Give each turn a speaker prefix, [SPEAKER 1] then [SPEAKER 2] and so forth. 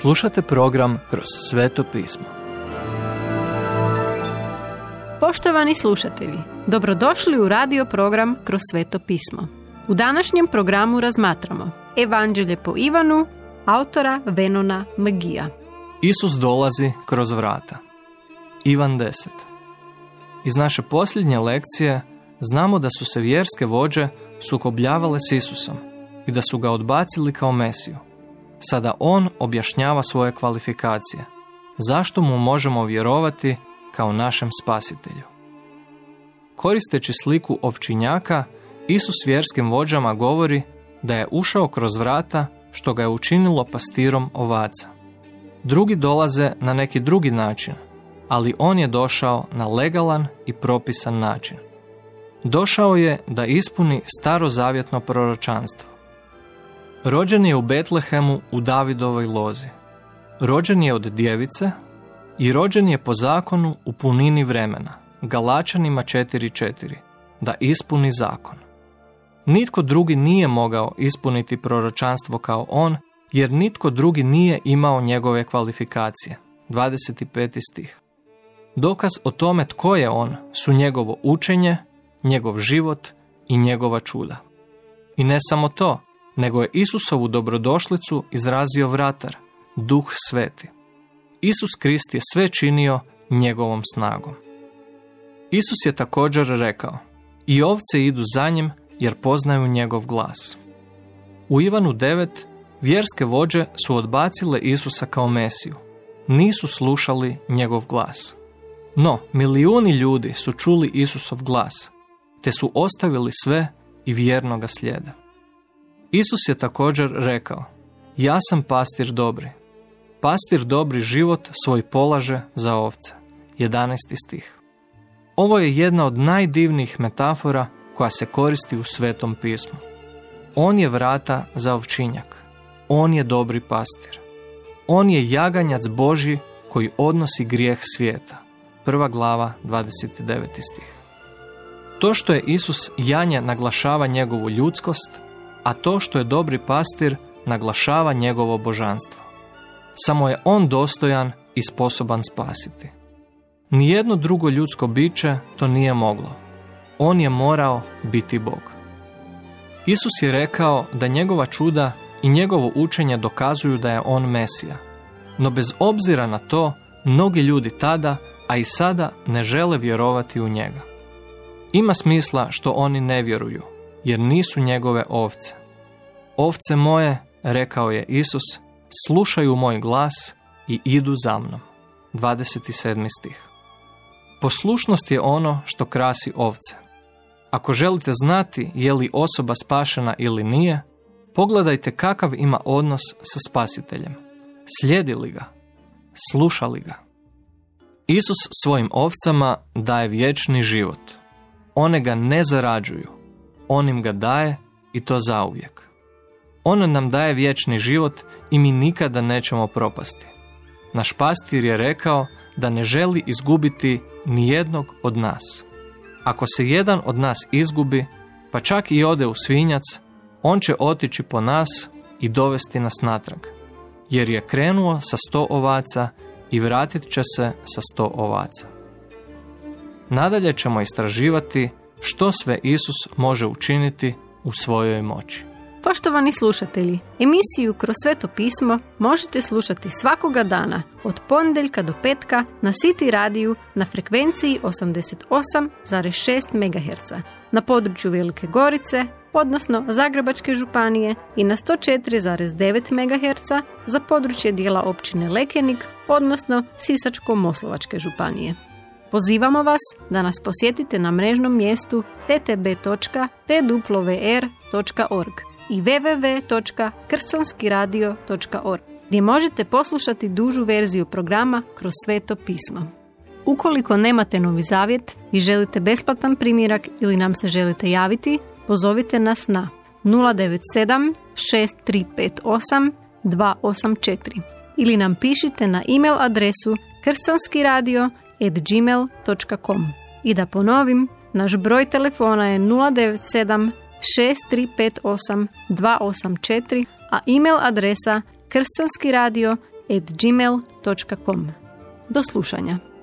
[SPEAKER 1] Slušate program Kroz sveto pismo.
[SPEAKER 2] Poštovani slušatelji, dobrodošli u radio program Kroz sveto pismo. U današnjem programu razmatramo Evanđelje po Ivanu, autora Venona Magija.
[SPEAKER 1] Isus dolazi kroz vrata. Ivan 10. Iz naše posljednje lekcije znamo da su se vjerske vođe sukobljavale s Isusom i da su ga odbacili kao Mesiju. Sada on objašnjava svoje kvalifikacije. Zašto mu možemo vjerovati kao našem spasitelju? Koristeći sliku ovčinjaka, Isus vjerskim vođama govori da je ušao kroz vrata što ga je učinilo pastirom ovaca. Drugi dolaze na neki drugi način, ali on je došao na legalan i propisan način. Došao je da ispuni starozavjetno proročanstvo. Rođen je u Betlehemu u Davidovoj lozi. Rođen je od djevice i rođen je po zakonu u punini vremena, Galačanima 4.4, da ispuni zakon. Nitko drugi nije mogao ispuniti proročanstvo kao on, jer nitko drugi nije imao njegove kvalifikacije. 25. stih. Dokaz o tome tko je on su njegovo učenje, njegov život i njegova čuda. I ne samo to, nego je Isusovu dobrodošlicu izrazio vratar, duh sveti. Isus Krist je sve činio njegovom snagom. Isus je također rekao, i ovce idu za njim jer poznaju njegov glas. U Ivanu 9 vjerske vođe su odbacile Isusa kao Mesiju. Nisu slušali njegov glas. No, milijuni ljudi su čuli Isusov glas, te su ostavili sve i vjerno ga slijede. Isus je također rekao, ja sam pastir dobri. Pastir dobri život svoj polaže za ovce. 11. stih. Ovo je jedna od najdivnijih metafora koja se koristi u Svetom pismu. On je vrata za ovčinjak. On je dobri pastir. On je jaganjac Boži koji odnosi grijeh svijeta. Prva glava, 29. stih. To što je Isus janje naglašava njegovu ljudskost, a to što je dobri pastir naglašava njegovo božanstvo. Samo je on dostojan i sposoban spasiti. Nijedno drugo ljudsko biće to nije moglo. On je morao biti Bog. Isus je rekao da njegova čuda i njegovo učenje dokazuju da je on Mesija. No bez obzira na to, mnogi ljudi tada, a i sada ne žele vjerovati u njega. Ima smisla što oni ne vjeruju, jer nisu njegove ovce. Ovce moje, rekao je Isus, slušaju moj glas i idu za mnom. 27. stih. Poslušnost je ono što krasi ovce. Ako želite znati je li osoba spašena ili nije, pogledajte kakav ima odnos sa spasiteljem. Slijedi li ga? Sluša li ga? Isus svojim ovcama daje vječni život. One ga ne zarađuju. On im ga daje i to zauvijek. On nam daje vječni život i mi nikada nećemo propasti. Naš pastir je rekao da ne želi izgubiti ni jednog od nas. Ako se jedan od nas izgubi, pa čak i ode u svinjac, on će otići po nas i dovesti nas natrag, jer je krenuo sa sto ovaca i vratit će se sa sto ovaca. Nadalje ćemo istraživati što sve Isus može učiniti u svojoj moći.
[SPEAKER 2] Poštovani slušatelji, emisiju Kroz sveto pismo možete slušati svakoga dana od ponedjeljka do petka na City radiju na frekvenciji 88,6 MHz na području Velike Gorice, odnosno Zagrebačke županije i na 104,9 MHz za područje dijela općine Lekenik, odnosno Sisačko-Moslovačke županije. Pozivamo vas da nas posjetite na mrežnom mjestu ttb.twr.org i www.krcanskiradio.org gdje možete poslušati dužu verziju programa kroz sveto pismo. Ukoliko nemate novi zavjet i želite besplatan primjerak ili nam se želite javiti, pozovite nas na 097 6358 284 ili nam pišite na e-mail adresu krcanskiradio.gmail.com I da ponovim, naš broj telefona je 097 6358 284, a e-mail adresa kršćanski radio gmail.com. Do slušanja.